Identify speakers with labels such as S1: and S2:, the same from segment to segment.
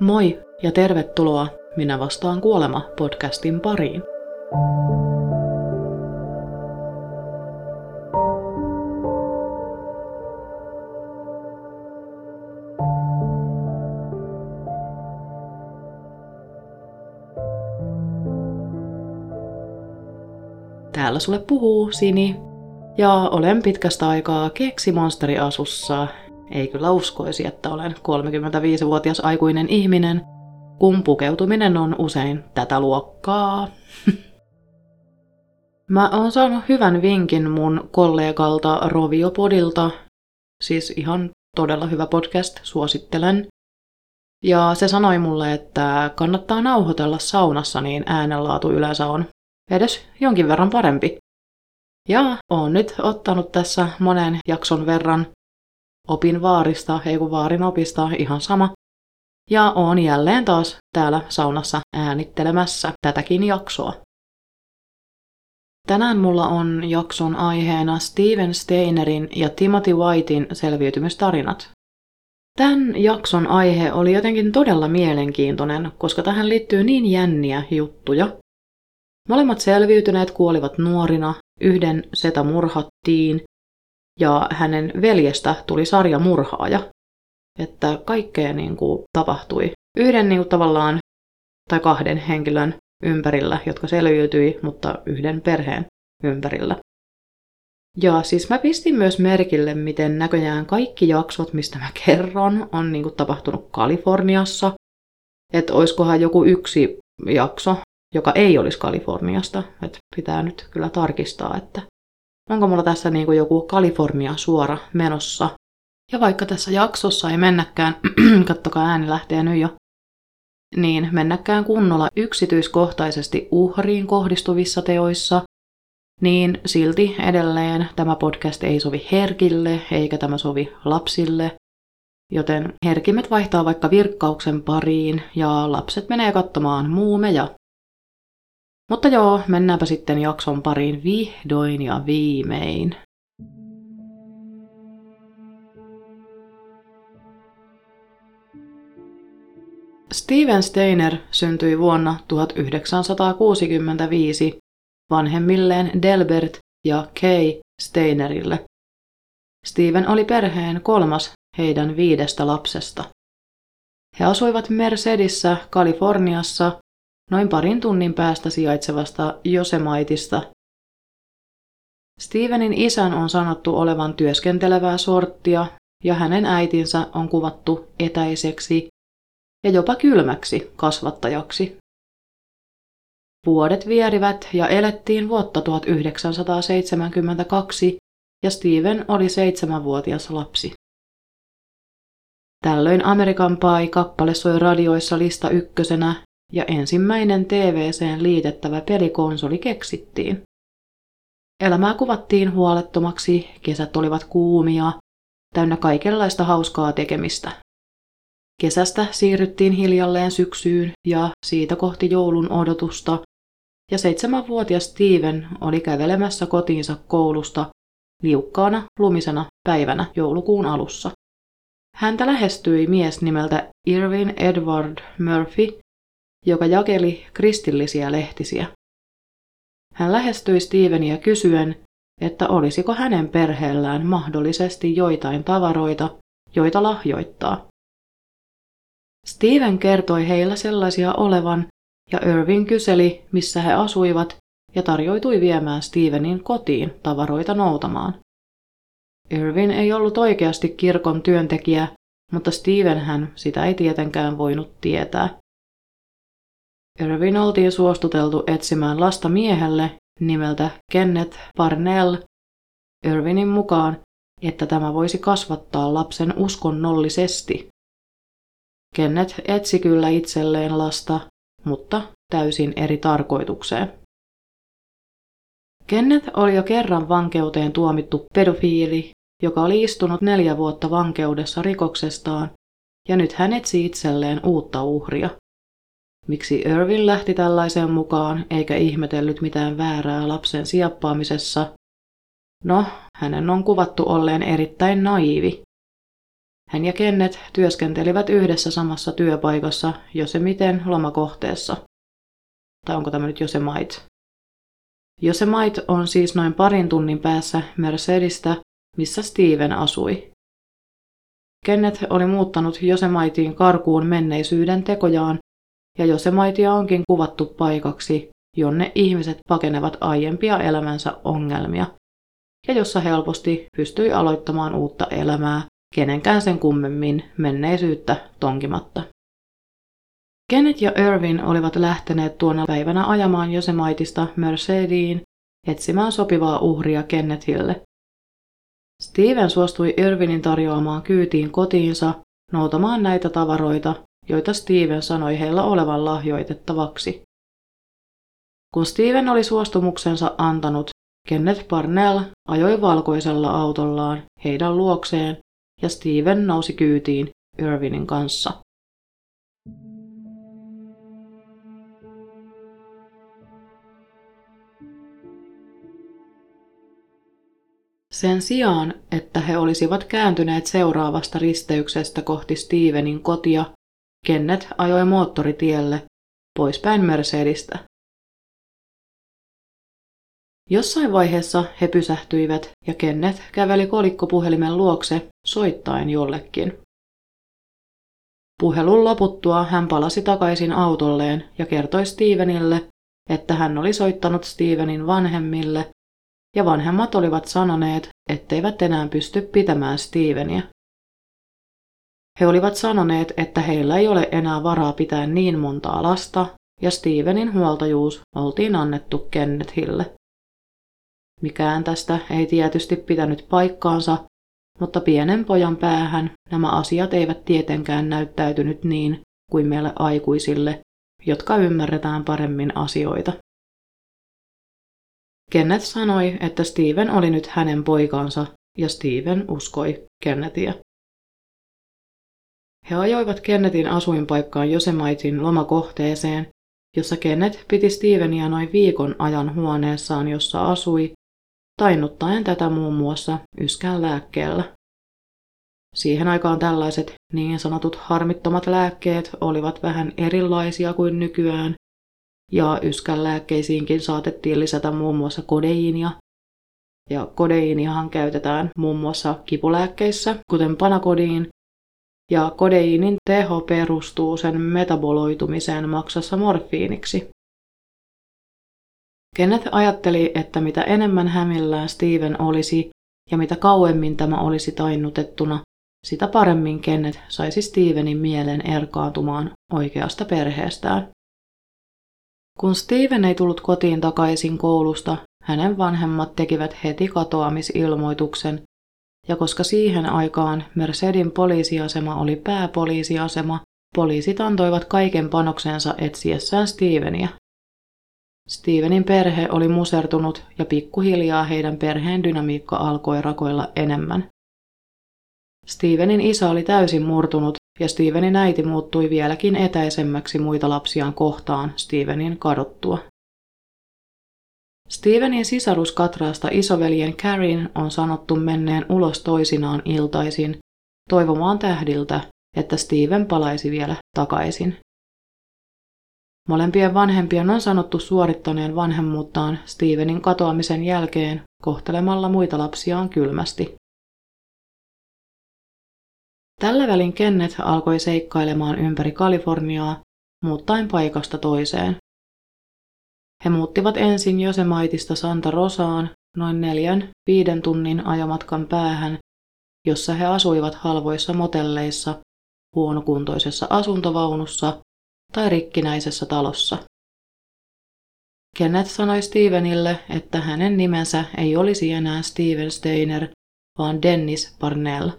S1: Moi ja tervetuloa Minä vastaan kuolema podcastin pariin. Täällä sulle puhuu Sini, ja olen pitkästä aikaa keksimonsteri-asussa. Ei kyllä uskoisi, että olen 35-vuotias aikuinen ihminen, kun pukeutuminen on usein tätä luokkaa. Mä oon saanut hyvän vinkin mun kollegalta Roviopodilta, siis ihan todella hyvä podcast, suosittelen. Ja se sanoi mulle, että kannattaa nauhoitella saunassa, niin äänenlaatu yleensä on edes jonkin verran parempi. Ja oon nyt ottanut tässä monen jakson verran opin vaarista, ei kun vaarin opista, ihan sama. Ja oon jälleen taas täällä saunassa äänittelemässä tätäkin jaksoa. Tänään mulla on jakson aiheena Steven Steinerin ja Timothy Whitein selviytymistarinat. Tämän jakson aihe oli jotenkin todella mielenkiintoinen, koska tähän liittyy niin jänniä juttuja. Molemmat selviytyneet kuolivat nuorina, yhden setä murhattiin ja hänen veljestä tuli sarjamurhaaja. Että kaikkea niin kuin, tapahtui yhden niin kuin, tavallaan tai kahden henkilön ympärillä, jotka selviytyi, mutta yhden perheen ympärillä. Ja siis mä pistin myös merkille, miten näköjään kaikki jaksot, mistä mä kerron, on niin kuin, tapahtunut Kaliforniassa. Että oiskohan joku yksi jakso, joka ei olisi Kaliforniasta. Että pitää nyt kyllä tarkistaa, että onko mulla tässä niin kuin joku Kalifornia suora menossa. Ja vaikka tässä jaksossa ei mennäkään, kattokaa ääni lähtee nyt jo, niin mennäkään kunnolla yksityiskohtaisesti uhriin kohdistuvissa teoissa, niin silti edelleen tämä podcast ei sovi herkille eikä tämä sovi lapsille, joten herkimet vaihtaa vaikka virkkauksen pariin ja lapset menee katsomaan muumeja mutta joo, mennäänpä sitten jakson pariin vihdoin ja viimein. Steven Steiner syntyi vuonna 1965 vanhemmilleen Delbert ja Kay Steinerille. Steven oli perheen kolmas heidän viidestä lapsesta. He asuivat Mercedissä, Kaliforniassa noin parin tunnin päästä sijaitsevasta Josemaitista. Stevenin isän on sanottu olevan työskentelevää sorttia ja hänen äitinsä on kuvattu etäiseksi ja jopa kylmäksi kasvattajaksi. Vuodet vierivät ja elettiin vuotta 1972 ja Steven oli seitsemänvuotias lapsi. Tällöin Amerikan Pie-kappale soi radioissa lista ykkösenä ja ensimmäinen TVCen liitettävä pelikonsoli keksittiin. Elämää kuvattiin huolettomaksi, kesät olivat kuumia, täynnä kaikenlaista hauskaa tekemistä. Kesästä siirryttiin hiljalleen syksyyn ja siitä kohti joulun odotusta, ja seitsemänvuotias Steven oli kävelemässä kotiinsa koulusta liukkaana lumisena päivänä joulukuun alussa. Häntä lähestyi mies nimeltä Irvin Edward Murphy, joka jakeli kristillisiä lehtisiä. Hän lähestyi Stevenia kysyen, että olisiko hänen perheellään mahdollisesti joitain tavaroita, joita lahjoittaa. Steven kertoi heillä sellaisia olevan, ja Irvin kyseli, missä he asuivat, ja tarjoitui viemään Stevenin kotiin tavaroita noutamaan. Irvin ei ollut oikeasti kirkon työntekijä, mutta Steven hän sitä ei tietenkään voinut tietää. Irvin oltiin suostuteltu etsimään lasta miehelle nimeltä Kenneth Parnell Irvinin mukaan, että tämä voisi kasvattaa lapsen uskonnollisesti. Kenneth etsi kyllä itselleen lasta, mutta täysin eri tarkoitukseen. Kenneth oli jo kerran vankeuteen tuomittu pedofiili, joka oli istunut neljä vuotta vankeudessa rikoksestaan, ja nyt hän etsi itselleen uutta uhria. Miksi Irvin lähti tällaiseen mukaan eikä ihmetellyt mitään väärää lapsen siappaamisessa? No, hänen on kuvattu olleen erittäin naivi. Hän ja Kenneth työskentelivät yhdessä samassa työpaikassa Josemiten lomakohteessa. Tai onko tämä nyt Josemite? Josemite on siis noin parin tunnin päässä Mercedistä, missä Steven asui. Kenneth oli muuttanut Josemaitiin karkuun menneisyyden tekojaan, ja Josemaitia onkin kuvattu paikaksi, jonne ihmiset pakenevat aiempia elämänsä ongelmia, ja jossa helposti pystyi aloittamaan uutta elämää, kenenkään sen kummemmin menneisyyttä tonkimatta. Kenneth ja Irvin olivat lähteneet tuona päivänä ajamaan Josemaitista Mercediin etsimään sopivaa uhria Kennethille. Steven suostui Irvinin tarjoamaan kyytiin kotiinsa noutamaan näitä tavaroita, joita Steven sanoi heillä olevan lahjoitettavaksi. Kun Steven oli suostumuksensa antanut, Kenneth Parnell ajoi valkoisella autollaan heidän luokseen ja Steven nousi kyytiin Irvinin kanssa. Sen sijaan, että he olisivat kääntyneet seuraavasta risteyksestä kohti Stevenin kotia, Kenneth ajoi moottoritielle poispäin Mercedistä. Jossain vaiheessa he pysähtyivät ja Kenneth käveli kolikkopuhelimen luokse soittaen jollekin. Puhelun loputtua hän palasi takaisin autolleen ja kertoi Stevenille, että hän oli soittanut Stevenin vanhemmille ja vanhemmat olivat sanoneet, etteivät enää pysty pitämään Steveniä. He olivat sanoneet, että heillä ei ole enää varaa pitää niin montaa lasta, ja Stevenin huoltajuus oltiin annettu Kennethille. Mikään tästä ei tietysti pitänyt paikkaansa, mutta pienen pojan päähän nämä asiat eivät tietenkään näyttäytynyt niin kuin meille aikuisille, jotka ymmärretään paremmin asioita. Kenneth sanoi, että Steven oli nyt hänen poikansa, ja Steven uskoi Kennethia. He ajoivat Kennethin asuinpaikkaan Josemaitin lomakohteeseen, jossa Kenneth piti Stevenia noin viikon ajan huoneessaan, jossa asui, tainnuttaen tätä muun muassa yskän lääkkeellä. Siihen aikaan tällaiset niin sanotut harmittomat lääkkeet olivat vähän erilaisia kuin nykyään, ja yskän lääkkeisiinkin saatettiin lisätä muun muassa kodeiinia. Ja kodeiiniahan käytetään muun muassa kipulääkkeissä, kuten panakodiin, ja kodeiinin teho perustuu sen metaboloitumiseen maksassa morfiiniksi. Kenneth ajatteli, että mitä enemmän hämillään Steven olisi ja mitä kauemmin tämä olisi tainnutettuna, sitä paremmin Kenneth saisi Stevenin mielen erkaantumaan oikeasta perheestään. Kun Steven ei tullut kotiin takaisin koulusta, hänen vanhemmat tekivät heti katoamisilmoituksen, ja koska siihen aikaan Mercedin poliisiasema oli pääpoliisiasema, poliisit antoivat kaiken panoksensa etsiessään Steveniä. Stevenin perhe oli musertunut ja pikkuhiljaa heidän perheen dynamiikka alkoi rakoilla enemmän. Stevenin isä oli täysin murtunut ja Stevenin äiti muuttui vieläkin etäisemmäksi muita lapsiaan kohtaan Stevenin kadottua. Stevenin sisarus Katraasta isoveljen Karin on sanottu menneen ulos toisinaan iltaisin toivomaan tähdiltä, että Steven palaisi vielä takaisin. Molempien vanhempien on sanottu suorittaneen vanhemmuuttaan Stevenin katoamisen jälkeen kohtelemalla muita lapsiaan kylmästi. Tällä välin Kenneth alkoi seikkailemaan ympäri Kaliforniaa, muuttaen paikasta toiseen. He muuttivat ensin Josemaitista Santa Rosaan noin neljän viiden tunnin ajomatkan päähän, jossa he asuivat halvoissa motelleissa, huonokuntoisessa asuntovaunussa tai rikkinäisessä talossa. Kenneth sanoi Stevenille, että hänen nimensä ei olisi enää Steven Steiner, vaan Dennis Parnell.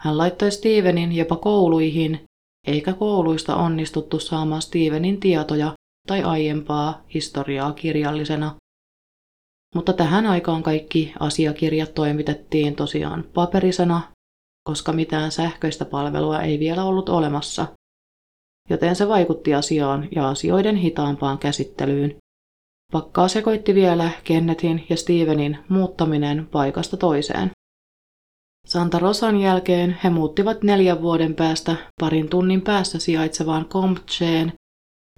S1: Hän laittoi Stevenin jopa kouluihin, eikä kouluista onnistuttu saamaan Stevenin tietoja tai aiempaa historiaa kirjallisena. Mutta tähän aikaan kaikki asiakirjat toimitettiin tosiaan paperisena, koska mitään sähköistä palvelua ei vielä ollut olemassa, joten se vaikutti asiaan ja asioiden hitaampaan käsittelyyn. Pakkaa sekoitti vielä Kennethin ja Stevenin muuttaminen paikasta toiseen. Santa Rosan jälkeen he muuttivat neljän vuoden päästä parin tunnin päässä sijaitsevaan Compcheen,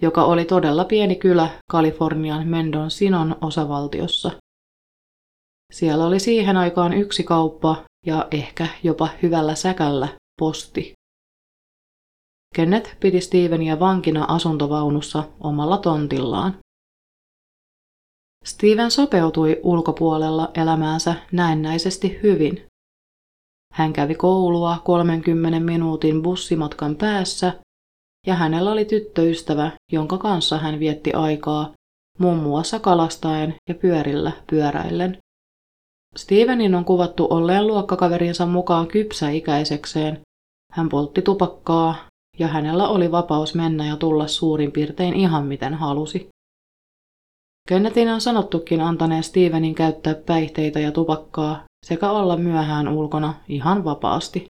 S1: joka oli todella pieni kylä Kalifornian Mendocinon osavaltiossa. Siellä oli siihen aikaan yksi kauppa ja ehkä jopa hyvällä säkällä posti. Kenneth piti Stevenia vankina asuntovaunussa omalla tontillaan. Steven sopeutui ulkopuolella elämäänsä näennäisesti hyvin. Hän kävi koulua 30 minuutin bussimatkan päässä ja hänellä oli tyttöystävä, jonka kanssa hän vietti aikaa muun muassa kalastaen ja pyörillä pyöräillen. Stevenin on kuvattu olleen luokkakaverinsa mukaan kypsäikäisekseen. Hän poltti tupakkaa ja hänellä oli vapaus mennä ja tulla suurin piirtein ihan miten halusi. Kennethin on sanottukin antaneen Stevenin käyttää päihteitä ja tupakkaa sekä olla myöhään ulkona ihan vapaasti.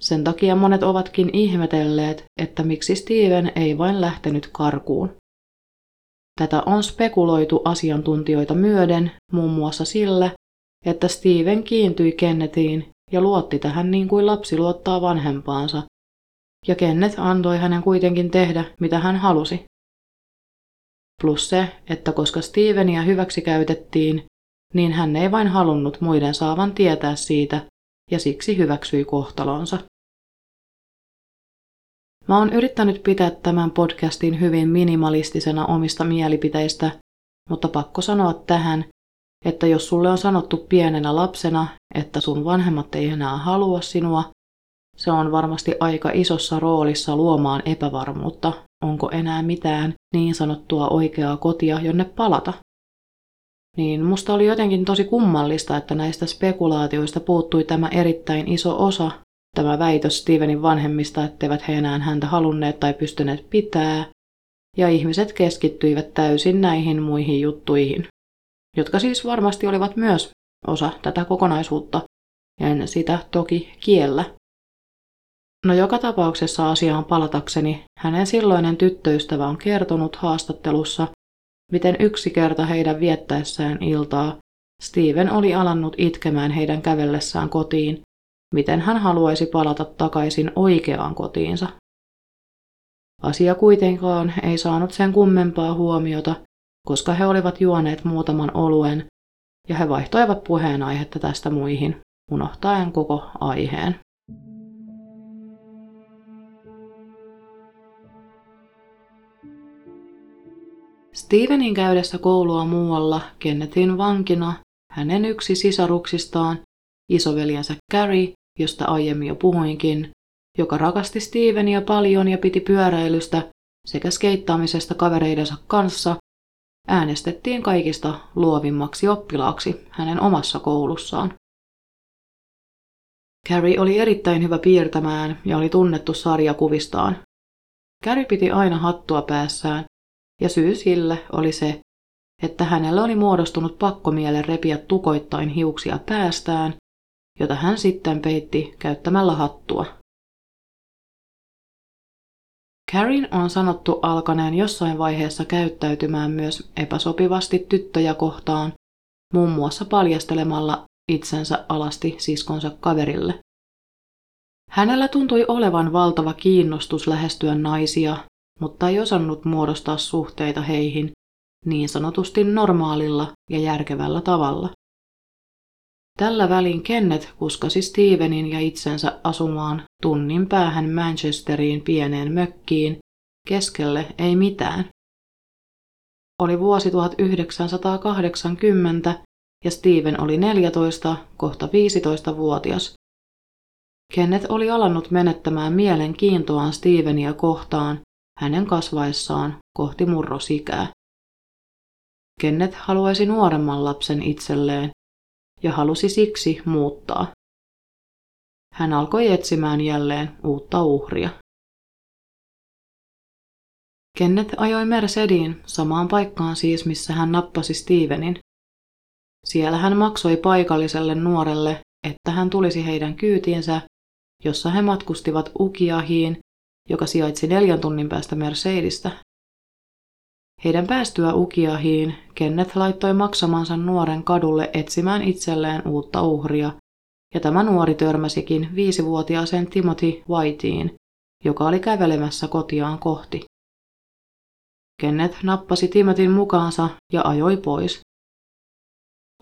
S1: Sen takia monet ovatkin ihmetelleet, että miksi Steven ei vain lähtenyt karkuun. Tätä on spekuloitu asiantuntijoita myöden muun muassa sillä, että Steven kiintyi Kennethiin ja luotti tähän niin kuin lapsi luottaa vanhempaansa, ja Kenneth antoi hänen kuitenkin tehdä, mitä hän halusi. Plus se, että koska Stevenia hyväksi käytettiin, niin hän ei vain halunnut muiden saavan tietää siitä, ja siksi hyväksyi kohtalonsa. Mä oon yrittänyt pitää tämän podcastin hyvin minimalistisena omista mielipiteistä, mutta pakko sanoa tähän, että jos sulle on sanottu pienenä lapsena, että sun vanhemmat ei enää halua sinua, se on varmasti aika isossa roolissa luomaan epävarmuutta, onko enää mitään niin sanottua oikeaa kotia, jonne palata. Niin musta oli jotenkin tosi kummallista, että näistä spekulaatioista puuttui tämä erittäin iso osa, tämä väitös Stevenin vanhemmista, etteivät he enää häntä halunneet tai pystyneet pitää, ja ihmiset keskittyivät täysin näihin muihin juttuihin, jotka siis varmasti olivat myös osa tätä kokonaisuutta, en sitä toki kiellä. No joka tapauksessa asiaan palatakseni, hänen silloinen tyttöystävä on kertonut haastattelussa, miten yksi kerta heidän viettäessään iltaa Steven oli alannut itkemään heidän kävellessään kotiin, miten hän haluaisi palata takaisin oikeaan kotiinsa. Asia kuitenkaan ei saanut sen kummempaa huomiota, koska he olivat juoneet muutaman oluen ja he vaihtoivat puheenaihetta tästä muihin, unohtaen koko aiheen. Stevenin käydessä koulua muualla Kennethin vankina hänen yksi sisaruksistaan, isoveljensä Carrie, josta aiemmin jo puhuinkin, joka rakasti Stevenia paljon ja piti pyöräilystä sekä skeittaamisesta kavereidensa kanssa, äänestettiin kaikista luovimmaksi oppilaaksi hänen omassa koulussaan. Carrie oli erittäin hyvä piirtämään ja oli tunnettu sarjakuvistaan. Carrie piti aina hattua päässään ja syy sille oli se, että hänellä oli muodostunut pakkomielle repiä tukoittain hiuksia päästään, jota hän sitten peitti käyttämällä hattua. Karin on sanottu alkaneen jossain vaiheessa käyttäytymään myös epäsopivasti tyttöjä kohtaan, muun muassa paljastelemalla itsensä alasti siskonsa kaverille. Hänellä tuntui olevan valtava kiinnostus lähestyä naisia mutta ei osannut muodostaa suhteita heihin niin sanotusti normaalilla ja järkevällä tavalla. Tällä välin Kenneth kuskasi Stevenin ja itsensä asumaan tunnin päähän Manchesteriin pieneen mökkiin, keskelle ei mitään. Oli vuosi 1980 ja Steven oli 14, kohta 15-vuotias. Kenneth oli alannut menettämään mielenkiintoaan Stevenia kohtaan hänen kasvaessaan kohti murrosikää. Kenneth haluaisi nuoremman lapsen itselleen ja halusi siksi muuttaa. Hän alkoi etsimään jälleen uutta uhria. Kenneth ajoi Mercediin samaan paikkaan siis, missä hän nappasi Stevenin. Siellä hän maksoi paikalliselle nuorelle, että hän tulisi heidän kyytiinsä, jossa he matkustivat Ukiahiin joka sijaitsi neljän tunnin päästä Mercedistä. Heidän päästyä Ukiahiin Kenneth laittoi maksamansa nuoren kadulle etsimään itselleen uutta uhria, ja tämä nuori törmäsikin viisivuotiaaseen Timothy Whiteen, joka oli kävelemässä kotiaan kohti. Kenneth nappasi Timotin mukaansa ja ajoi pois.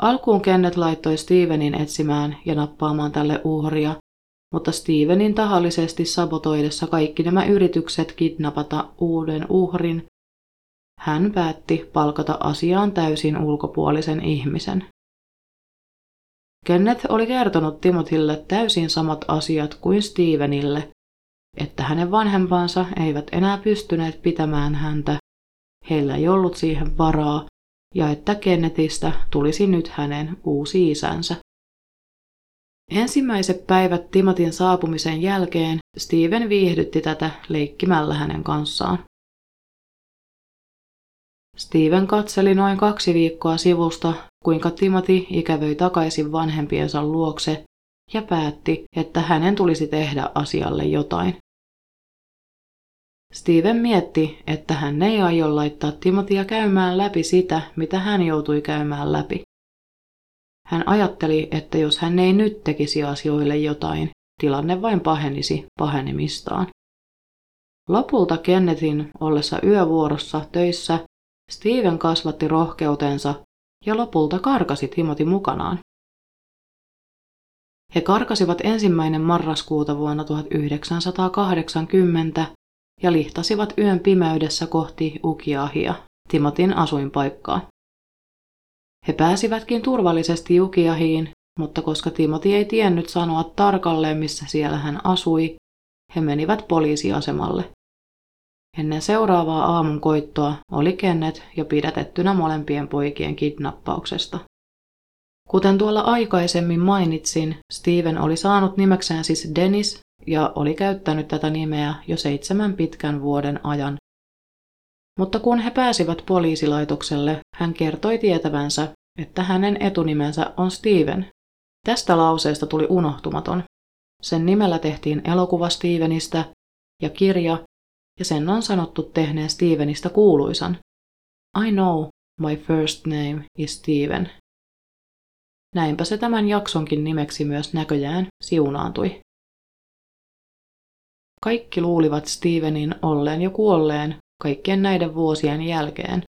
S1: Alkuun Kenneth laittoi Stevenin etsimään ja nappaamaan tälle uhria, mutta Stevenin tahallisesti sabotoidessa kaikki nämä yritykset kidnapata uuden uhrin, hän päätti palkata asiaan täysin ulkopuolisen ihmisen. Kenneth oli kertonut Timothylle täysin samat asiat kuin Stevenille, että hänen vanhempansa eivät enää pystyneet pitämään häntä, heillä ei ollut siihen varaa, ja että Kennethistä tulisi nyt hänen uusi isänsä. Ensimmäiset päivät Timotin saapumisen jälkeen Steven viihdytti tätä leikkimällä hänen kanssaan. Steven katseli noin kaksi viikkoa sivusta, kuinka Timothy ikävöi takaisin vanhempiensa luokse ja päätti, että hänen tulisi tehdä asialle jotain. Steven mietti, että hän ei aio laittaa Timothya käymään läpi sitä, mitä hän joutui käymään läpi. Hän ajatteli, että jos hän ei nyt tekisi asioille jotain, tilanne vain pahenisi pahenemistaan. Lopulta Kennethin ollessa yövuorossa töissä, Steven kasvatti rohkeutensa ja lopulta karkasi Timothy mukanaan. He karkasivat ensimmäinen marraskuuta vuonna 1980 ja lihtasivat yön pimeydessä kohti Ukiahia, Timotin asuinpaikkaa. He pääsivätkin turvallisesti Ukiahiin, mutta koska Timoti ei tiennyt sanoa tarkalleen, missä siellä hän asui, he menivät poliisiasemalle. Ennen seuraavaa aamun koittoa oli Kennet jo pidätettynä molempien poikien kidnappauksesta. Kuten tuolla aikaisemmin mainitsin, Steven oli saanut nimekseen siis Dennis ja oli käyttänyt tätä nimeä jo seitsemän pitkän vuoden ajan. Mutta kun he pääsivät poliisilaitokselle, hän kertoi tietävänsä, että hänen etunimensä on Steven. Tästä lauseesta tuli unohtumaton. Sen nimellä tehtiin elokuva Stevenistä ja kirja, ja sen on sanottu tehneen Stevenistä kuuluisan. I know my first name is Steven. Näinpä se tämän jaksonkin nimeksi myös näköjään siunaantui. Kaikki luulivat Stevenin olleen jo kuolleen kaikkien näiden vuosien jälkeen.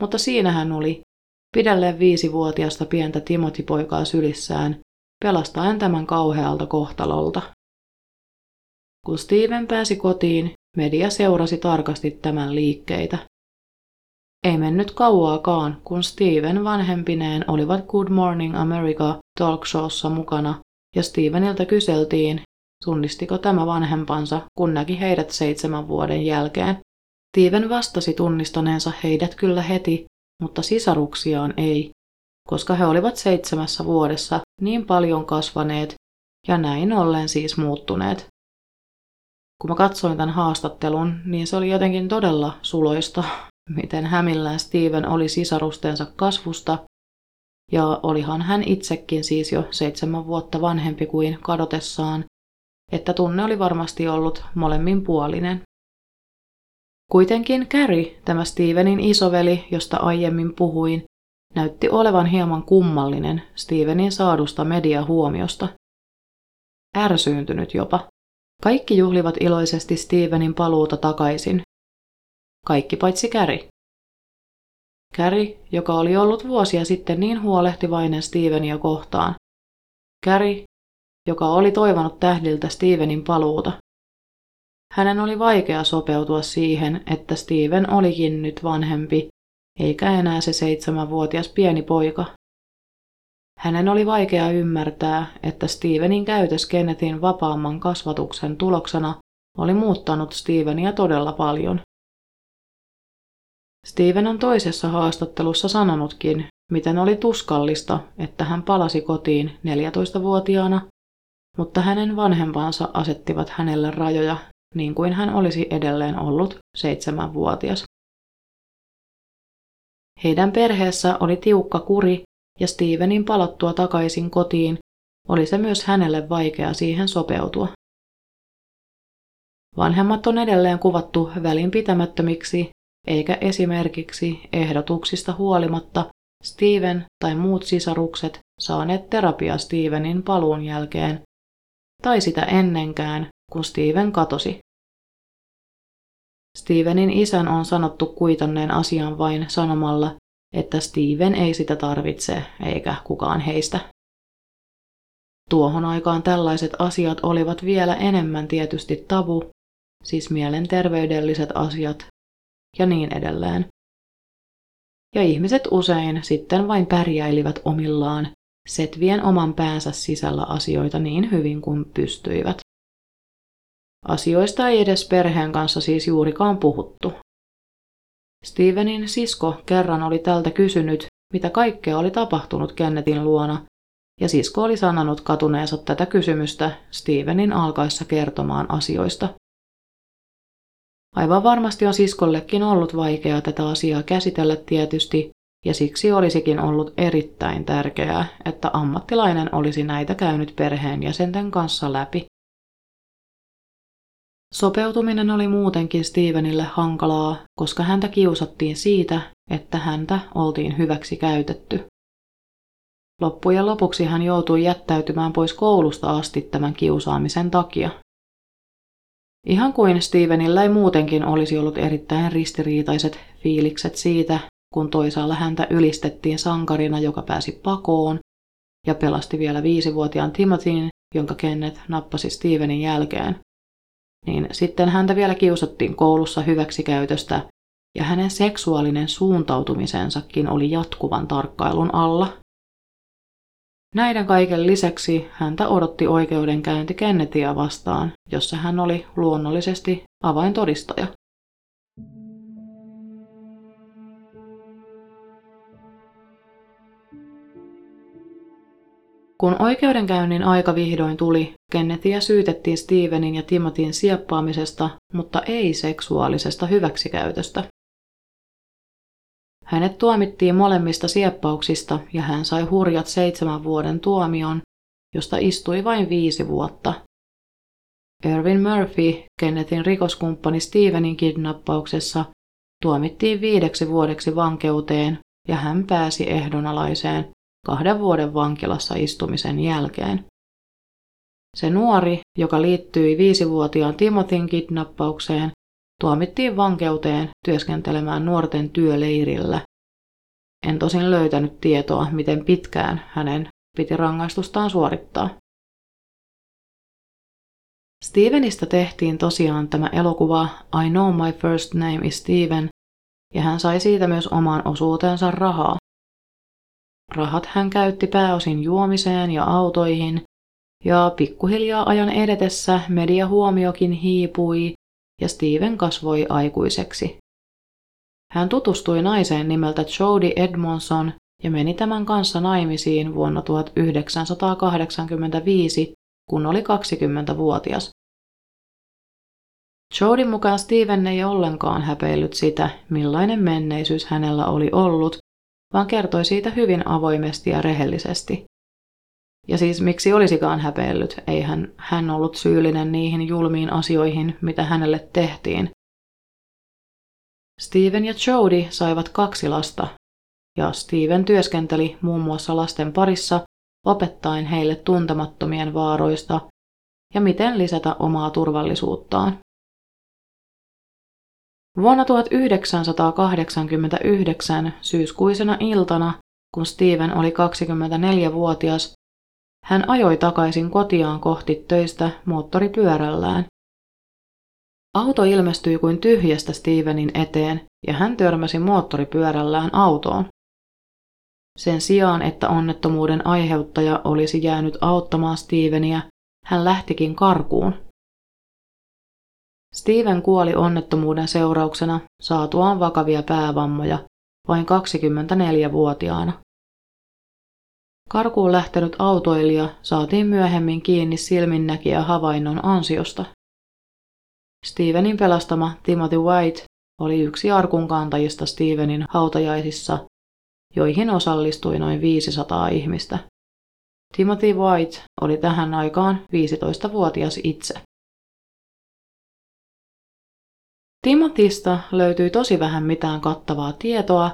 S1: Mutta siinä hän oli, pidälleen viisivuotiasta pientä Timotipoikaa sylissään, pelastaen tämän kauhealta kohtalolta. Kun Steven pääsi kotiin, media seurasi tarkasti tämän liikkeitä. Ei mennyt kauaakaan, kun Steven vanhempineen olivat Good Morning America talkshowssa mukana ja Steveniltä kyseltiin, tunnistiko tämä vanhempansa, kun näki heidät seitsemän vuoden jälkeen. Steven vastasi tunnistaneensa heidät kyllä heti, mutta sisaruksiaan ei, koska he olivat seitsemässä vuodessa niin paljon kasvaneet ja näin ollen siis muuttuneet. Kun mä katsoin tämän haastattelun, niin se oli jotenkin todella suloista, miten hämillään Steven oli sisarustensa kasvusta, ja olihan hän itsekin siis jo seitsemän vuotta vanhempi kuin kadotessaan, että tunne oli varmasti ollut molemminpuolinen. Kuitenkin Carrie, tämä Stevenin isoveli, josta aiemmin puhuin, näytti olevan hieman kummallinen Stevenin saadusta mediahuomiosta. Ärsyyntynyt jopa. Kaikki juhlivat iloisesti Stevenin paluuta takaisin. Kaikki paitsi Carrie. Carrie, joka oli ollut vuosia sitten niin huolehtivainen Stevenia kohtaan. Carrie, joka oli toivonut tähdiltä Stevenin paluuta. Hänen oli vaikea sopeutua siihen, että Steven olikin nyt vanhempi, eikä enää se seitsemänvuotias pieni poika. Hänen oli vaikea ymmärtää, että Stevenin käytös Kennethin vapaamman kasvatuksen tuloksena oli muuttanut Stevenia todella paljon. Steven on toisessa haastattelussa sanonutkin, miten oli tuskallista, että hän palasi kotiin 14-vuotiaana, mutta hänen vanhempansa asettivat hänelle rajoja niin kuin hän olisi edelleen ollut seitsemänvuotias. Heidän perheessä oli tiukka kuri ja Stevenin palattua takaisin kotiin oli se myös hänelle vaikea siihen sopeutua. Vanhemmat on edelleen kuvattu välinpitämättömiksi, eikä esimerkiksi ehdotuksista huolimatta Steven tai muut sisarukset saaneet terapia Stevenin paluun jälkeen, tai sitä ennenkään, kun Steven katosi. Stevenin isän on sanottu kuitanneen asian vain sanomalla, että Steven ei sitä tarvitse eikä kukaan heistä. Tuohon aikaan tällaiset asiat olivat vielä enemmän tietysti tabu, siis mielenterveydelliset asiat ja niin edelleen. Ja ihmiset usein sitten vain pärjäilivät omillaan, setvien oman päänsä sisällä asioita niin hyvin kuin pystyivät. Asioista ei edes perheen kanssa siis juurikaan puhuttu. Stevenin sisko kerran oli tältä kysynyt, mitä kaikkea oli tapahtunut Kennethin luona, ja sisko oli sanonut katuneensa tätä kysymystä Stevenin alkaessa kertomaan asioista. Aivan varmasti on siskollekin ollut vaikeaa tätä asiaa käsitellä tietysti, ja siksi olisikin ollut erittäin tärkeää, että ammattilainen olisi näitä käynyt perheenjäsenten kanssa läpi. Sopeutuminen oli muutenkin Stevenille hankalaa, koska häntä kiusattiin siitä, että häntä oltiin hyväksi käytetty. Loppujen lopuksi hän joutui jättäytymään pois koulusta asti tämän kiusaamisen takia. Ihan kuin Stevenillä ei muutenkin olisi ollut erittäin ristiriitaiset fiilikset siitä, kun toisaalla häntä ylistettiin sankarina, joka pääsi pakoon, ja pelasti vielä viisivuotiaan Timothyn, jonka Kenneth nappasi Stevenin jälkeen. Niin sitten häntä vielä kiusattiin koulussa hyväksikäytöstä, ja hänen seksuaalinen suuntautumisensakin oli jatkuvan tarkkailun alla. Näiden kaiken lisäksi häntä odotti oikeudenkäynti Kennethia vastaan, jossa hän oli luonnollisesti avaintodistaja. Kun oikeudenkäynnin aika vihdoin tuli, Kennethia syytettiin Stevenin ja Timotin sieppaamisesta, mutta ei seksuaalisesta hyväksikäytöstä. Hänet tuomittiin molemmista sieppauksista ja hän sai hurjat seitsemän vuoden tuomion, josta istui vain viisi vuotta. Erwin Murphy, Kennethin rikoskumppani Stevenin kidnappauksessa, tuomittiin viideksi vuodeksi vankeuteen ja hän pääsi ehdonalaiseen kahden vuoden vankilassa istumisen jälkeen. Se nuori, joka liittyi viisivuotiaan Timotin kidnappaukseen, tuomittiin vankeuteen työskentelemään nuorten työleirillä. En tosin löytänyt tietoa, miten pitkään hänen piti rangaistustaan suorittaa. Stevenistä tehtiin tosiaan tämä elokuva I Know My First Name is Steven, ja hän sai siitä myös oman osuutensa rahaa. Rahat hän käytti pääosin juomiseen ja autoihin, ja pikkuhiljaa ajan edetessä mediahuomiokin hiipui ja Steven kasvoi aikuiseksi. Hän tutustui naiseen nimeltä Jodie Edmondson ja meni tämän kanssa naimisiin vuonna 1985, kun oli 20-vuotias. Jodin mukaan Steven ei ollenkaan häpeillyt sitä, millainen menneisyys hänellä oli ollut, vaan kertoi siitä hyvin avoimesti ja rehellisesti. Ja siis miksi olisikaan häpeillyt, eihän hän ollut syyllinen niihin julmiin asioihin, mitä hänelle tehtiin. Steven ja Jody saivat kaksi lasta, ja Steven työskenteli muun muassa lasten parissa opettaen heille tuntemattomien vaaroista ja miten lisätä omaa turvallisuuttaan. Vuonna 1989 syyskuisena iltana, kun Steven oli 24-vuotias, hän ajoi takaisin kotiaan kohti töistä moottoripyörällään. Auto ilmestyi kuin tyhjästä Stevenin eteen ja hän törmäsi moottoripyörällään autoon. Sen sijaan, että onnettomuuden aiheuttaja olisi jäänyt auttamaan Steveniä, hän lähtikin karkuun. Steven kuoli onnettomuuden seurauksena saatuaan vakavia päävammoja vain 24-vuotiaana. Karkuun lähtenyt autoilija saatiin myöhemmin kiinni silminnäkijä havainnon ansiosta. Stevenin pelastama Timothy White oli yksi arkunkantajista Stevenin hautajaisissa, joihin osallistui noin 500 ihmistä. Timothy White oli tähän aikaan 15-vuotias itse. Timothysta löytyi tosi vähän mitään kattavaa tietoa,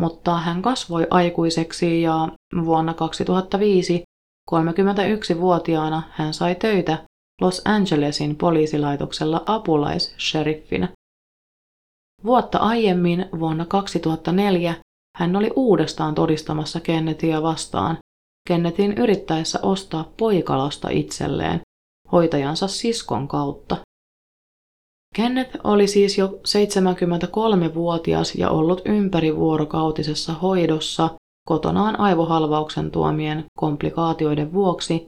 S1: mutta hän kasvoi aikuiseksi ja vuonna 2005 31-vuotiaana hän sai töitä Los Angelesin poliisilaitoksella apulaissheriffin. Vuotta aiemmin, vuonna 2004, hän oli uudestaan todistamassa Kennethia vastaan Kennethin yrittäessä ostaa poikalasta itselleen hoitajansa siskon kautta. Kenneth oli siis jo 73-vuotias ja ollut ympärivuorokautisessa hoidossa kotonaan aivohalvauksen tuomien komplikaatioiden vuoksi,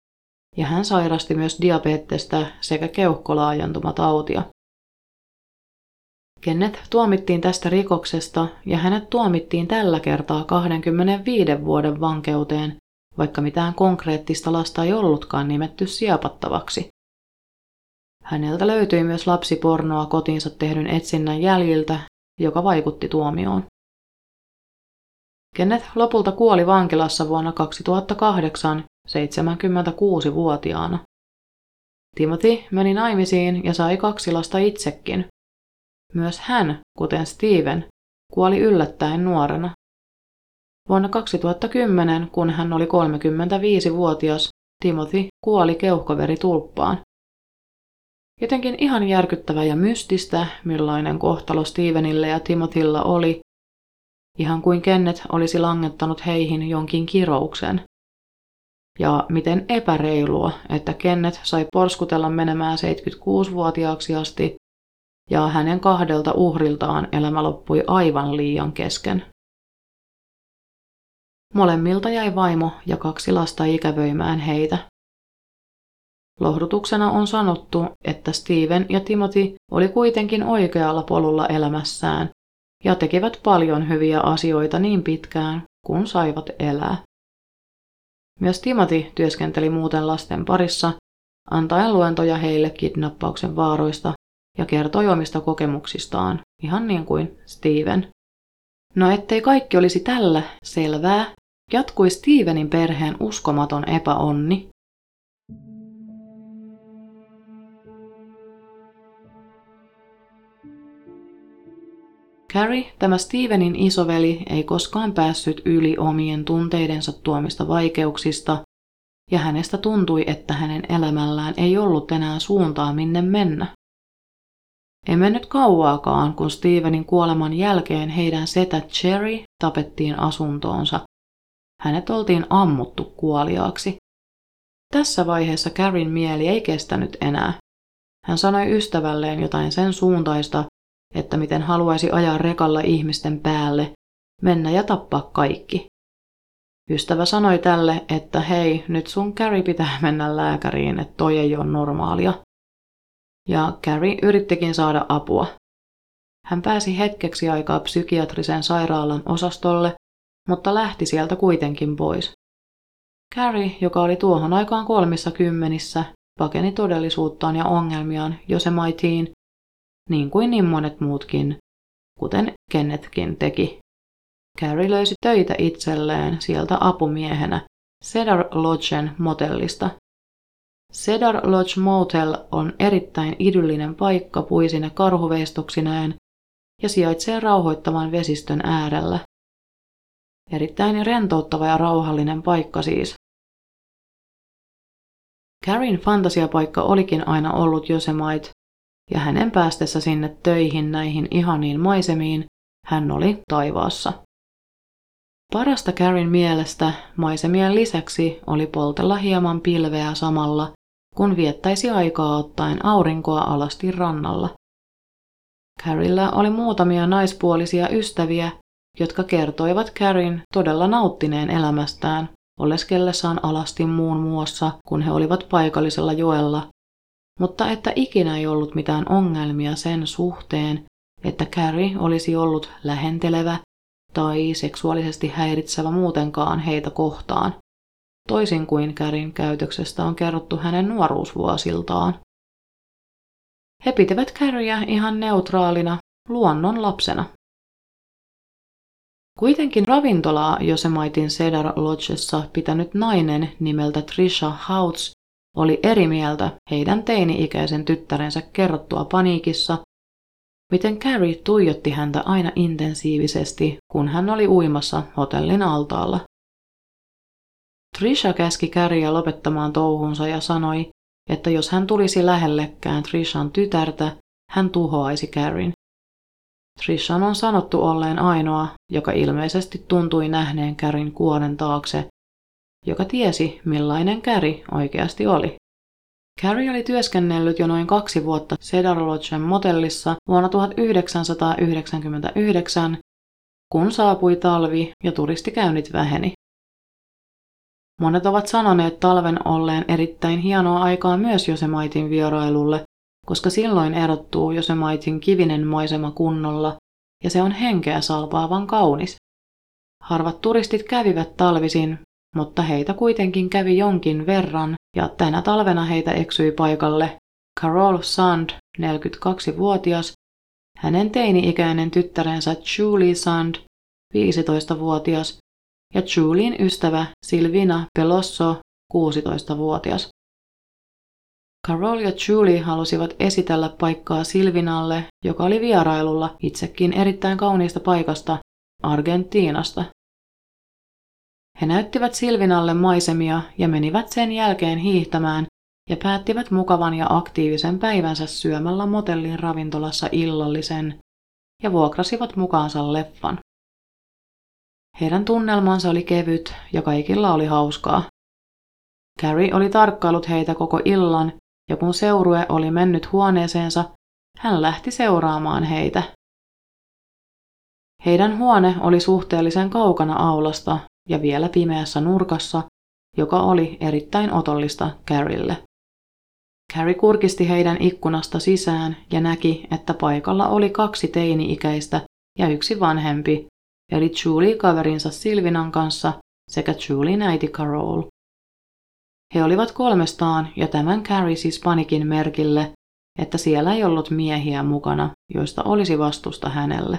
S1: ja hän sairasti myös diabeettista sekä keuhkolaajentumatautia. Kenneth tuomittiin tästä rikoksesta ja hänet tuomittiin tällä kertaa 25 vuoden vankeuteen, vaikka mitään konkreettista lasta ei ollutkaan nimetty siepattavaksi. Häneltä löytyi myös lapsipornoa kotiinsa tehdyn etsinnän jäljiltä, joka vaikutti tuomioon. Kenneth lopulta kuoli vankilassa vuonna 2008 76-vuotiaana. Timothy meni naimisiin ja sai kaksi lasta itsekin. Myös hän, kuten Steven, kuoli yllättäen nuorena. Vuonna 2010, kun hän oli 35-vuotias, Timothy kuoli keuhkoveritulppaan. Jotenkin ihan järkyttävä ja mystistä, millainen kohtalo Stevenille ja Timothylla oli, ihan kuin Kenneth olisi langettanut heihin jonkin kirouksen. Ja miten epäreilua, että Kenneth sai porskutella menemään 76-vuotiaaksi asti ja hänen kahdelta uhriltaan elämä loppui aivan liian kesken. Molemmilta jäi vaimo ja kaksi lasta ikävöimään heitä. Lohdutuksena on sanottu, että Steven ja Timothy oli kuitenkin oikealla polulla elämässään ja tekivät paljon hyviä asioita niin pitkään, kun saivat elää. Myös Timothy työskenteli muuten lasten parissa, antaen luentoja heille kidnappauksen vaaroista ja kertoi omista kokemuksistaan, ihan niin kuin Steven. No ettei kaikki olisi tällä selvää, jatkui Stevenin perheen uskomaton epäonni. Carrie, tämä Stevenin isoveli, ei koskaan päässyt yli omien tunteidensa tuomista vaikeuksista, ja hänestä tuntui, että hänen elämällään ei ollut enää suuntaa minne mennä. Ei mennyt kauaakaan, kun Stevenin kuoleman jälkeen heidän setä Cherry tapettiin asuntoonsa. Hänet oltiin ammuttu kuoliaaksi. Tässä vaiheessa Karin mieli ei kestänyt enää. Hän sanoi ystävälleen jotain sen suuntaista, että miten haluaisi ajaa rekalla ihmisten päälle, mennä ja tappaa kaikki. Ystävä sanoi tälle, että hei, nyt sun Carrie pitää mennä lääkäriin, että toi ei ole normaalia. Ja Carrie yrittikin saada apua. Hän pääsi hetkeksi aikaa psykiatrisen sairaalan osastolle, mutta lähti sieltä kuitenkin pois. Carrie, joka oli tuohon aikaan kolmissa kymmenissä, pakeni todellisuuttaan ja ongelmiaan Josemaitiin niin kuin niin monet muutkin, kuten Kennethkin teki. Carrie löysi töitä itselleen sieltä apumiehenä Cedar Lodgen motellista. Cedar Lodge Motel on erittäin idyllinen paikka puisine karhuveistoksineen ja sijaitsee rauhoittavan vesistön äärellä. Erittäin rentouttava ja rauhallinen paikka siis. Karin fantasiapaikka olikin aina ollut Yosemite, ja hänen päästessä sinne töihin näihin ihaniin maisemiin hän oli taivaassa. Parasta Karin mielestä maisemien lisäksi oli poltella hieman pilveä samalla, kun viettäisi aikaa ottaen aurinkoa alasti rannalla. Carilla oli muutamia naispuolisia ystäviä, jotka kertoivat Karin todella nauttineen elämästään oleskellessaan alasti muun muassa, kun he olivat paikallisella joella mutta että ikinä ei ollut mitään ongelmia sen suhteen, että Carrie olisi ollut lähentelevä tai seksuaalisesti häiritsevä muutenkaan heitä kohtaan, toisin kuin Kärin käytöksestä on kerrottu hänen nuoruusvuosiltaan. He pitivät Carriea ihan neutraalina, luonnon lapsena. Kuitenkin ravintolaa Josemaitin Cedar Lodgessa pitänyt nainen nimeltä Trisha Houts oli eri mieltä heidän teini-ikäisen tyttärensä kerrottua paniikissa, miten Carrie tuijotti häntä aina intensiivisesti, kun hän oli uimassa hotellin altaalla. Trisha käski Carriea lopettamaan touhunsa ja sanoi, että jos hän tulisi lähellekään Trishan tytärtä, hän tuhoaisi Carrin. Trishan on sanottu olleen ainoa, joka ilmeisesti tuntui nähneen Kärin kuoren taakse, joka tiesi, millainen Käri oikeasti oli. Carrie oli työskennellyt jo noin kaksi vuotta Cedar Lodgen motellissa vuonna 1999, kun saapui talvi ja turistikäynnit väheni. Monet ovat sanoneet talven olleen erittäin hienoa aikaa myös Josemaitin vierailulle, koska silloin erottuu Josemaitin kivinen maisema kunnolla ja se on henkeä salpaavan kaunis. Harvat turistit kävivät talvisin, mutta heitä kuitenkin kävi jonkin verran ja tänä talvena heitä eksyi paikalle Carol Sand, 42-vuotias, hänen teini-ikäinen tyttärensä Julie Sand, 15-vuotias, ja Julien ystävä Silvina Pelosso, 16-vuotias. Carol ja Julie halusivat esitellä paikkaa Silvinalle, joka oli vierailulla itsekin erittäin kauniista paikasta, Argentiinasta. He näyttivät Silvinalle maisemia ja menivät sen jälkeen hiihtämään ja päättivät mukavan ja aktiivisen päivänsä syömällä motellin ravintolassa illallisen ja vuokrasivat mukaansa leffan. Heidän tunnelmansa oli kevyt ja kaikilla oli hauskaa. Carrie oli tarkkailut heitä koko illan ja kun seurue oli mennyt huoneeseensa, hän lähti seuraamaan heitä. Heidän huone oli suhteellisen kaukana aulasta ja vielä pimeässä nurkassa, joka oli erittäin otollista Carrille. Carrie kurkisti heidän ikkunasta sisään ja näki, että paikalla oli kaksi teini-ikäistä ja yksi vanhempi, eli Julie kaverinsa Silvinan kanssa sekä Julie äiti Carol. He olivat kolmestaan ja tämän Carrie siis panikin merkille, että siellä ei ollut miehiä mukana, joista olisi vastusta hänelle.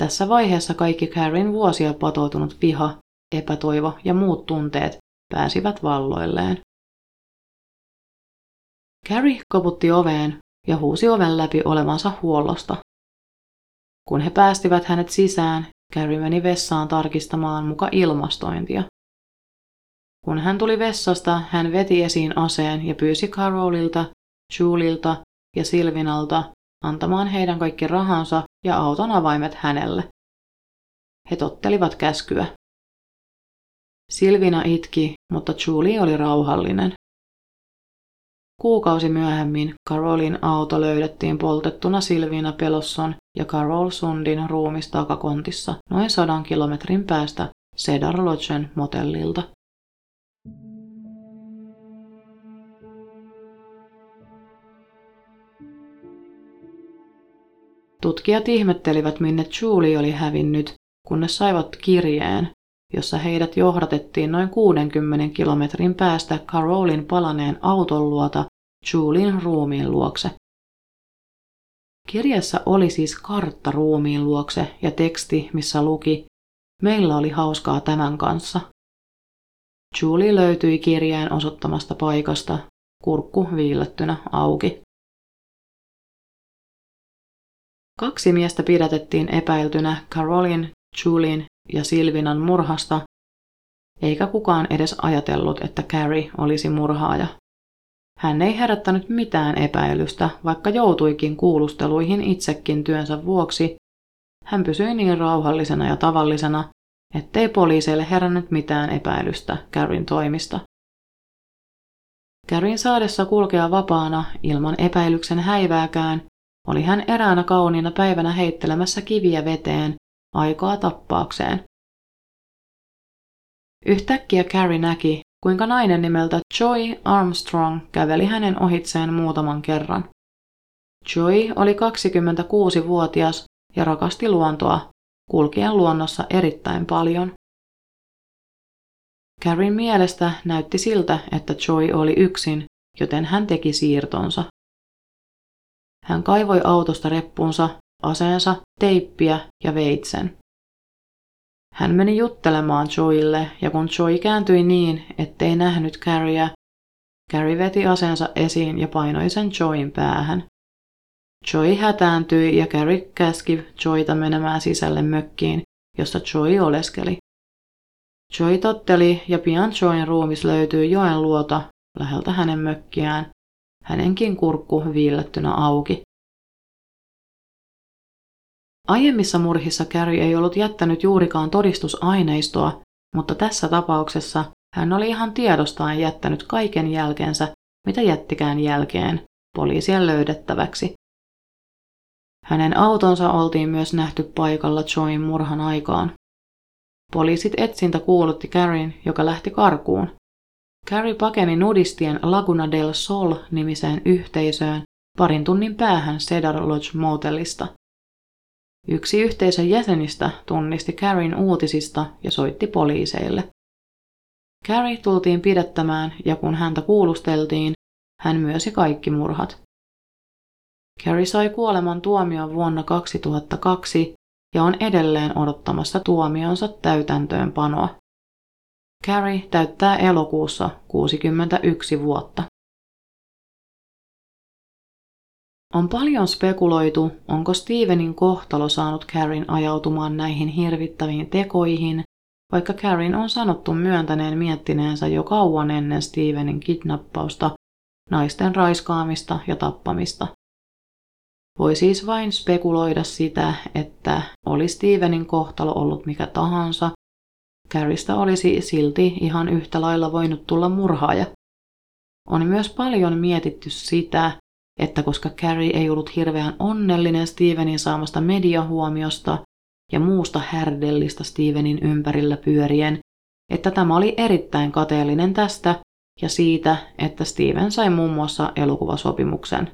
S1: Tässä vaiheessa kaikki Carrin vuosia patoutunut viha, epätoivo ja muut tunteet pääsivät valloilleen. Carrie koputti oveen ja huusi oven läpi olevansa huollosta. Kun he päästivät hänet sisään, Carrie meni vessaan tarkistamaan muka ilmastointia. Kun hän tuli vessasta, hän veti esiin aseen ja pyysi Carolilta, Julilta ja Silvinalta antamaan heidän kaikki rahansa ja auton avaimet hänelle. He tottelivat käskyä. Silvina itki, mutta Julie oli rauhallinen. Kuukausi myöhemmin Carolin auto löydettiin poltettuna Silvina Pelosson ja Carol Sundin ruumis takakontissa noin sadan kilometrin päästä Cedar Lodgen motellilta. Tutkijat ihmettelivät, minne Julie oli hävinnyt, kunnes saivat kirjeen, jossa heidät johdatettiin noin 60 kilometrin päästä Carolin palaneen auton luota Julien ruumiin luokse. Kirjassa oli siis kartta ruumiin luokse ja teksti, missä luki, meillä oli hauskaa tämän kanssa. Julie löytyi kirjeen osoittamasta paikasta, kurkku viilettynä auki. Kaksi miestä pidätettiin epäiltynä Carolin, Julin ja Silvinan murhasta, eikä kukaan edes ajatellut, että Carrie olisi murhaaja. Hän ei herättänyt mitään epäilystä, vaikka joutuikin kuulusteluihin itsekin työnsä vuoksi. Hän pysyi niin rauhallisena ja tavallisena, ettei poliiseille herännyt mitään epäilystä Carrin toimista. Carrin saadessa kulkea vapaana ilman epäilyksen häivääkään, oli hän eräänä kauniina päivänä heittelemässä kiviä veteen, aikaa tappaakseen. Yhtäkkiä Carrie näki, kuinka nainen nimeltä Joy Armstrong käveli hänen ohitseen muutaman kerran. Joy oli 26-vuotias ja rakasti luontoa, kulkien luonnossa erittäin paljon. Carrin mielestä näytti siltä, että Joy oli yksin, joten hän teki siirtonsa. Hän kaivoi autosta reppunsa, aseensa, teippiä ja veitsen. Hän meni juttelemaan Joylle ja kun Joy kääntyi niin, ettei nähnyt Carriea, Carrie veti aseensa esiin ja painoi sen Joyin päähän. Joy hätääntyi ja Carrie käski Joyta menemään sisälle mökkiin, jossa Joy oleskeli. Joy totteli ja pian Joyn ruumis löytyi joen luota läheltä hänen mökkiään, hänenkin kurkku viillettynä auki. Aiemmissa murhissa Carrie ei ollut jättänyt juurikaan todistusaineistoa, mutta tässä tapauksessa hän oli ihan tiedostaan jättänyt kaiken jälkeensä, mitä jättikään jälkeen, poliisien löydettäväksi. Hänen autonsa oltiin myös nähty paikalla Join murhan aikaan. Poliisit etsintä kuulutti Carryn, joka lähti karkuun. Carrie pakeni nudistien Laguna del Sol-nimiseen yhteisöön parin tunnin päähän Cedar Lodge motellista. Yksi yhteisön jäsenistä tunnisti Carryn uutisista ja soitti poliiseille. Carrie tultiin pidättämään ja kun häntä kuulusteltiin, hän myönsi kaikki murhat. Carrie sai kuoleman tuomion vuonna 2002 ja on edelleen odottamassa tuomionsa täytäntöönpanoa. Carrie täyttää elokuussa 61 vuotta. On paljon spekuloitu, onko Stevenin kohtalo saanut Carrin ajautumaan näihin hirvittäviin tekoihin, vaikka Carrin on sanottu myöntäneen miettineensä jo kauan ennen Stevenin kidnappausta, naisten raiskaamista ja tappamista. Voi siis vain spekuloida sitä, että oli Stevenin kohtalo ollut mikä tahansa, Carrista olisi silti ihan yhtä lailla voinut tulla murhaaja. On myös paljon mietitty sitä, että koska Carrie ei ollut hirveän onnellinen Stevenin saamasta mediahuomiosta ja muusta härdellistä Stevenin ympärillä pyörien, että tämä oli erittäin kateellinen tästä ja siitä, että Steven sai muun muassa elokuvasopimuksen.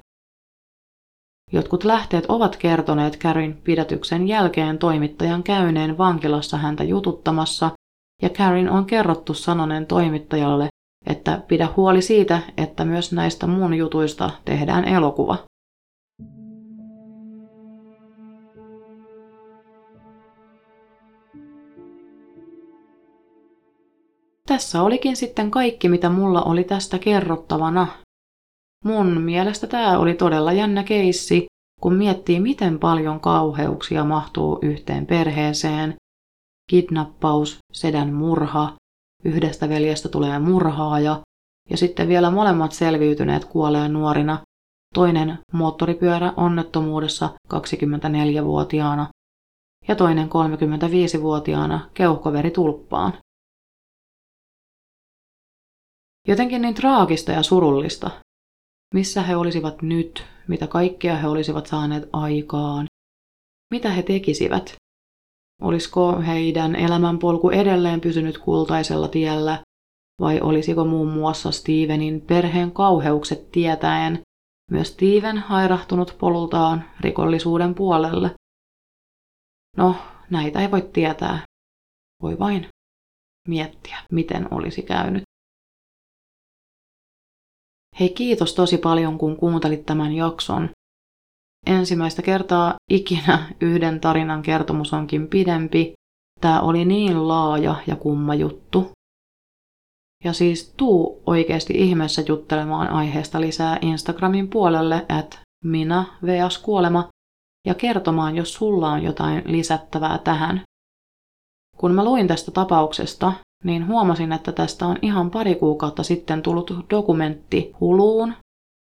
S1: Jotkut lähteet ovat kertoneet Carrin pidätyksen jälkeen toimittajan käyneen vankilassa häntä jututtamassa, ja Carrin on kerrottu sanoneen toimittajalle, että pidä huoli siitä, että myös näistä mun jutuista tehdään elokuva. Tässä olikin sitten kaikki, mitä mulla oli tästä kerrottavana. Mun mielestä tämä oli todella jännä keissi, kun miettii, miten paljon kauheuksia mahtuu yhteen perheeseen. Kidnappaus, sedän murha, yhdestä veljestä tulee murhaaja, ja sitten vielä molemmat selviytyneet kuolee nuorina, toinen moottoripyörä onnettomuudessa 24-vuotiaana ja toinen 35-vuotiaana keuhkoveritulppaan. Jotenkin niin traagista ja surullista. Missä he olisivat nyt, mitä kaikkea he olisivat saaneet aikaan, mitä he tekisivät, Olisiko heidän elämänpolku edelleen pysynyt kultaisella tiellä, vai olisiko muun muassa Stevenin perheen kauheukset tietäen myös Steven hairahtunut polultaan rikollisuuden puolelle? No, näitä ei voi tietää. Voi vain miettiä, miten olisi käynyt. Hei kiitos tosi paljon, kun kuuntelit tämän jakson. Ensimmäistä kertaa ikinä yhden tarinan kertomus onkin pidempi. Tämä oli niin laaja ja kumma juttu. Ja siis tuu oikeasti ihmeessä juttelemaan aiheesta lisää Instagramin puolelle at minä vs kuolema ja kertomaan, jos sulla on jotain lisättävää tähän. Kun mä luin tästä tapauksesta, niin huomasin, että tästä on ihan pari kuukautta sitten tullut dokumentti Huluun.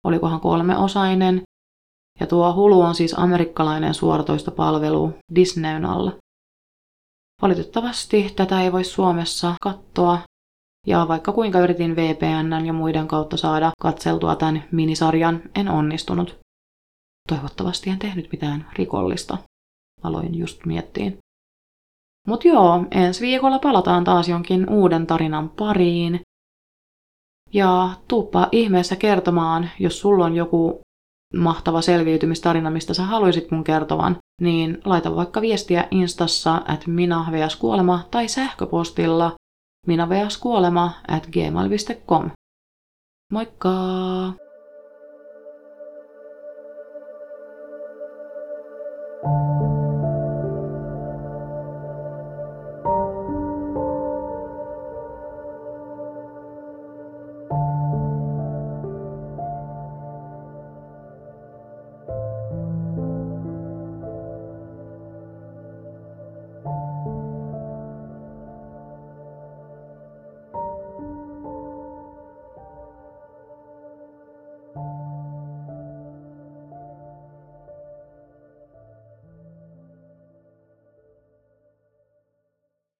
S1: Olikohan kolmeosainen, ja tuo Hulu on siis amerikkalainen suoratoistopalvelu Disneyn alla. Valitettavasti tätä ei voi Suomessa katsoa, ja vaikka kuinka yritin VPN ja muiden kautta saada katseltua tämän minisarjan, en onnistunut. Toivottavasti en tehnyt mitään rikollista, aloin just miettiin. Mut joo, ensi viikolla palataan taas jonkin uuden tarinan pariin. Ja tuuppa ihmeessä kertomaan, jos sulla on joku mahtava selviytymistarina, mistä sä haluaisit mun kertovan, niin laita vaikka viestiä instassa at minavskuolema tai sähköpostilla minavskuolema at gmail.com. Moikka!